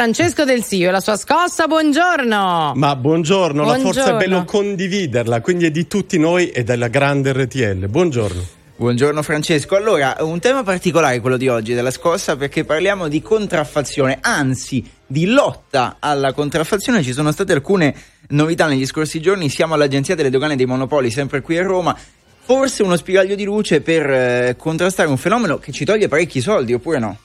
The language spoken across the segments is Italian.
Francesco Del Sio e la sua scossa, buongiorno. Ma buongiorno, buongiorno, la forza è bello condividerla, quindi è di tutti noi e della grande RTL. Buongiorno. Buongiorno Francesco. Allora, un tema particolare quello di oggi della scossa perché parliamo di contraffazione, anzi di lotta alla contraffazione. Ci sono state alcune novità negli scorsi giorni. Siamo all'Agenzia delle Dogane dei Monopoli, sempre qui a Roma. Forse uno spiraglio di luce per eh, contrastare un fenomeno che ci toglie parecchi soldi, oppure no?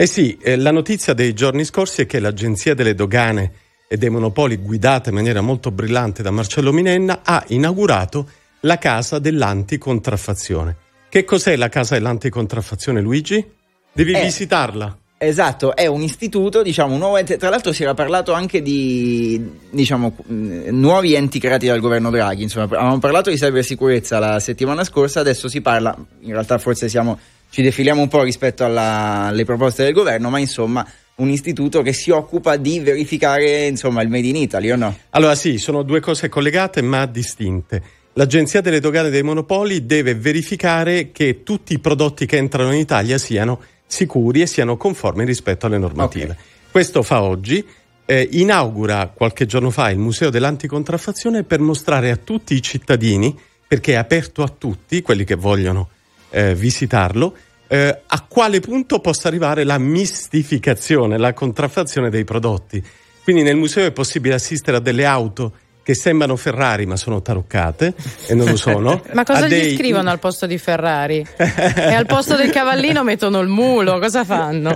Eh sì, eh, la notizia dei giorni scorsi è che l'Agenzia delle Dogane e dei Monopoli, guidata in maniera molto brillante da Marcello Minenna, ha inaugurato la casa dell'anticontraffazione. Che cos'è la casa dell'anticontraffazione, Luigi? Devi eh, visitarla. Esatto, è un istituto, diciamo, un nuovo ente. Tra l'altro si era parlato anche di diciamo, nuovi enti creati dal governo Draghi. Insomma, avevamo parlato di cybersicurezza la settimana scorsa, adesso si parla, in realtà forse siamo, ci defiliamo un po' rispetto alla, alle proposte del governo, ma insomma un istituto che si occupa di verificare insomma, il Made in Italy o no? Allora sì, sono due cose collegate ma distinte. L'Agenzia delle Dogane dei Monopoli deve verificare che tutti i prodotti che entrano in Italia siano sicuri e siano conformi rispetto alle normative. Okay. Questo fa oggi. Eh, inaugura qualche giorno fa il Museo dell'Anticontraffazione per mostrare a tutti i cittadini, perché è aperto a tutti, quelli che vogliono eh, visitarlo, eh, a quale punto possa arrivare la mistificazione, la contraffazione dei prodotti. Quindi nel museo è possibile assistere a delle auto che sembrano Ferrari ma sono taroccate e non lo sono. ma cosa gli dei... scrivono al posto di Ferrari? e al posto del cavallino mettono il mulo, cosa fanno?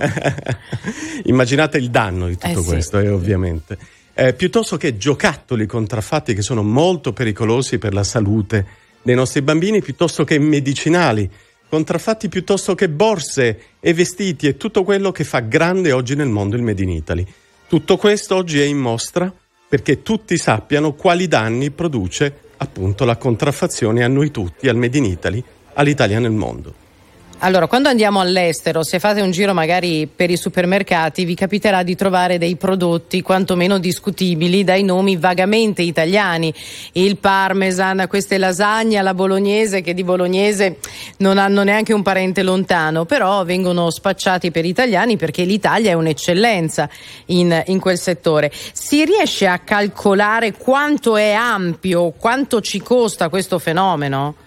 Immaginate il danno di tutto eh, questo, sì. eh, ovviamente. Eh, piuttosto che giocattoli contraffatti che sono molto pericolosi per la salute dei nostri bambini, piuttosto che medicinali contraffatti piuttosto che borse e vestiti e tutto quello che fa grande oggi nel mondo il Made in Italy. Tutto questo oggi è in mostra perché tutti sappiano quali danni produce appunto la contraffazione a noi tutti, al Made in Italy, all'Italia nel mondo. Allora, quando andiamo all'estero, se fate un giro magari per i supermercati, vi capiterà di trovare dei prodotti quantomeno discutibili dai nomi vagamente italiani. Il parmesan, queste lasagne alla bolognese che di bolognese non hanno neanche un parente lontano, però vengono spacciati per italiani perché l'Italia è un'eccellenza in, in quel settore. Si riesce a calcolare quanto è ampio, quanto ci costa questo fenomeno?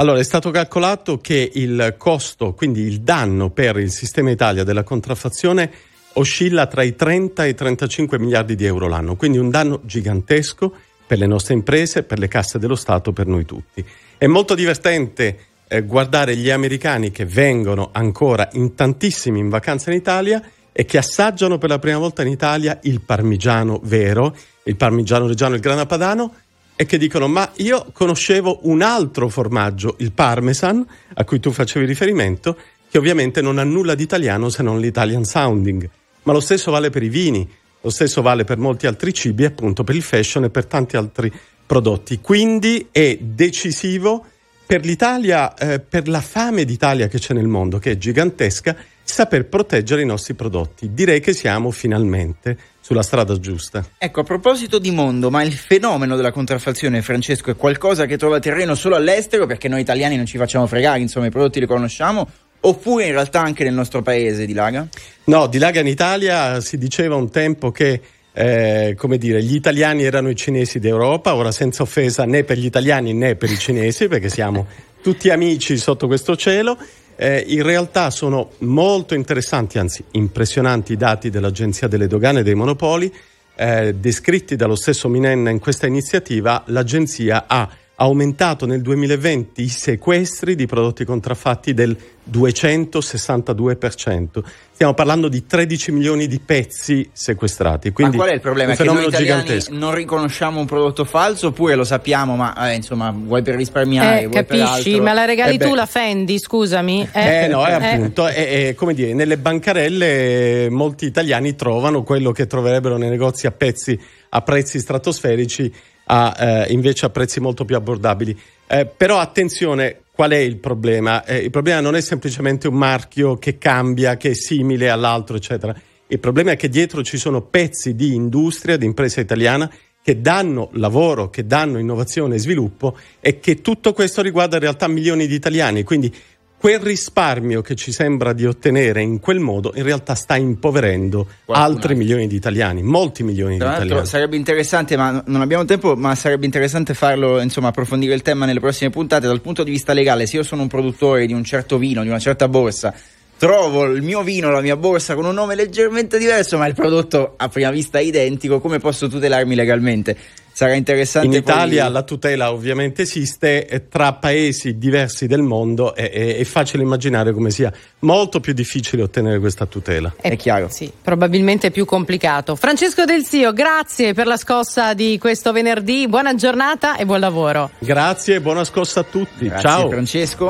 Allora, è stato calcolato che il costo, quindi il danno per il sistema Italia della contraffazione oscilla tra i 30 e i 35 miliardi di euro l'anno, quindi un danno gigantesco per le nostre imprese, per le casse dello Stato, per noi tutti. È molto divertente eh, guardare gli americani che vengono ancora in tantissimi in vacanza in Italia e che assaggiano per la prima volta in Italia il parmigiano vero, il parmigiano reggiano, il grana padano e che dicono ma io conoscevo un altro formaggio, il parmesan, a cui tu facevi riferimento, che ovviamente non ha nulla di italiano se non l'Italian sounding. Ma lo stesso vale per i vini, lo stesso vale per molti altri cibi, appunto per il fashion e per tanti altri prodotti. Quindi è decisivo per l'Italia, eh, per la fame d'Italia che c'è nel mondo, che è gigantesca, saper proteggere i nostri prodotti. Direi che siamo finalmente sulla strada giusta. Ecco, a proposito di mondo, ma il fenomeno della contraffazione, Francesco, è qualcosa che trova terreno solo all'estero perché noi italiani non ci facciamo fregare, insomma, i prodotti li conosciamo, oppure in realtà anche nel nostro paese, Dilaga? No, Dilaga in Italia si diceva un tempo che eh, come dire, gli italiani erano i cinesi d'Europa, ora senza offesa né per gli italiani né per i cinesi, perché siamo tutti amici sotto questo cielo. Eh, in realtà sono molto interessanti, anzi impressionanti i dati dell'Agenzia delle Dogane e dei Monopoli, eh, descritti dallo stesso Minenna in questa iniziativa. L'Agenzia ha aumentato nel 2020 i sequestri di prodotti contraffatti del 262%. Stiamo parlando di 13 milioni di pezzi sequestrati. Quindi ma qual è il problema? Che noi italiani gigantesco. non riconosciamo un prodotto falso oppure lo sappiamo, ma eh, insomma, vuoi per risparmiare? Eh, capisci, ma la regali eh tu la Fendi, scusami? Eh, eh no, è eh. appunto, è, come dire, nelle bancarelle molti italiani trovano quello che troverebbero nei negozi a pezzi a prezzi stratosferici a, eh, invece a prezzi molto più abbordabili. Eh, però attenzione, qual è il problema? Eh, il problema non è semplicemente un marchio che cambia, che è simile all'altro, eccetera. Il problema è che dietro ci sono pezzi di industria, di impresa italiana che danno lavoro, che danno innovazione e sviluppo e che tutto questo riguarda in realtà milioni di italiani. Quindi quel risparmio che ci sembra di ottenere in quel modo in realtà sta impoverendo Qualcun altri milioni di italiani, molti milioni Tra di italiani. Sarebbe interessante, ma non abbiamo tempo, ma sarebbe interessante farlo, insomma, approfondire il tema nelle prossime puntate dal punto di vista legale. Se io sono un produttore di un certo vino, di una certa borsa, trovo il mio vino, la mia borsa con un nome leggermente diverso, ma il prodotto a prima vista è identico, come posso tutelarmi legalmente? Sarà interessante. In Italia poi... la tutela ovviamente esiste, tra paesi diversi del mondo è, è, è, facile immaginare come sia molto più difficile ottenere questa tutela. È, è chiaro. Sì, probabilmente più complicato. Francesco Del Zio, grazie per la scossa di questo venerdì, buona giornata e buon lavoro. Grazie, buona scossa a tutti. Grazie, Ciao. Francesco.